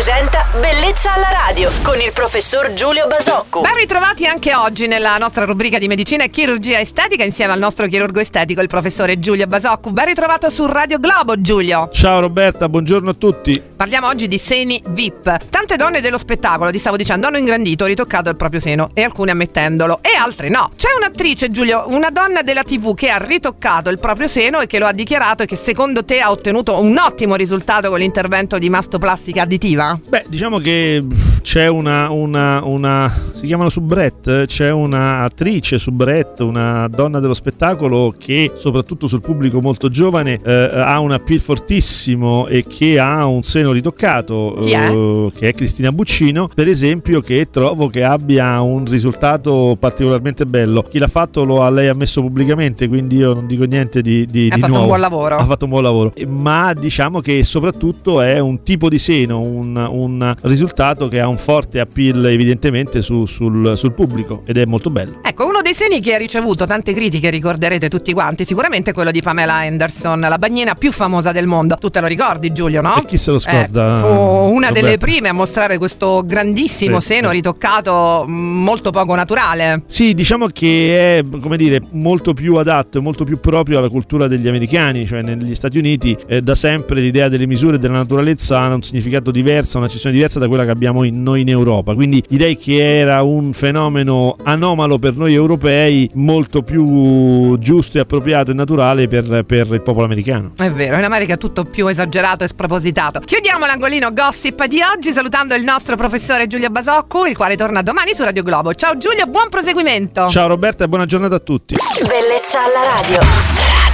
presenta Bellezza alla radio con il professor Giulio Basocco. Ben ritrovati anche oggi nella nostra rubrica di medicina e chirurgia estetica insieme al nostro chirurgo estetico, il professore Giulio Basocco. Ben ritrovato su Radio Globo, Giulio. Ciao Roberta, buongiorno a tutti. Parliamo oggi di seni VIP. Tante donne dello spettacolo, ti stavo dicendo, hanno ingrandito, ritoccato il proprio seno e alcune ammettendolo e altre no. C'è un'attrice, Giulio, una donna della TV che ha ritoccato il proprio seno e che lo ha dichiarato e che secondo te ha ottenuto un ottimo risultato con l'intervento di mastoplastica additiva? Beh, diciamo che c'è una, una, una si chiamano soubrette, c'è un'attrice soubrette, una donna dello spettacolo che soprattutto sul pubblico molto giovane eh, ha un appeal fortissimo e che ha un seno ritoccato, eh, che è Cristina Buccino, per esempio, che trovo che abbia un risultato particolarmente bello. Chi l'ha fatto lo ha lei ammesso pubblicamente, quindi io non dico niente di, di, Ha di fatto un buon lavoro. Ha fatto un buon lavoro, ma diciamo che soprattutto è un tipo di seno, un, un risultato che ha un forte appeal evidentemente su- sul, sul pubblico ed è molto bello. Ecco, uno dei seni che ha ricevuto tante critiche, ricorderete tutti quanti, sicuramente è quello di Pamela Anderson, la bagnina più famosa del mondo. Tu te lo ricordi, Giulio, no? E chi se lo scorda? Eh, fu una Roberto? delle prime a mostrare questo grandissimo Sì, seno ritoccato mh, molto poco naturale. Sì, diciamo che è come dire, molto più adatto e molto più proprio alla cultura degli americani, cioè negli Stati Uniti eh, da sempre l'idea delle misure e della naturalezza ha un significato diverso, un'accezione diversa da quella che abbiamo in- noi in Europa. Quindi direi che era un fenomeno anomalo per noi europei, molto più giusto e appropriato e naturale per, per il popolo americano. È vero, in America è tutto più esagerato e spropositato. Chiudiamo l'angolino gossip di oggi salutando il nostro professore Giulio Basocco, il quale torna domani su Radio Globo. Ciao Giulio, buon proseguimento. Ciao Roberta e buona giornata a tutti. Bellezza alla radio.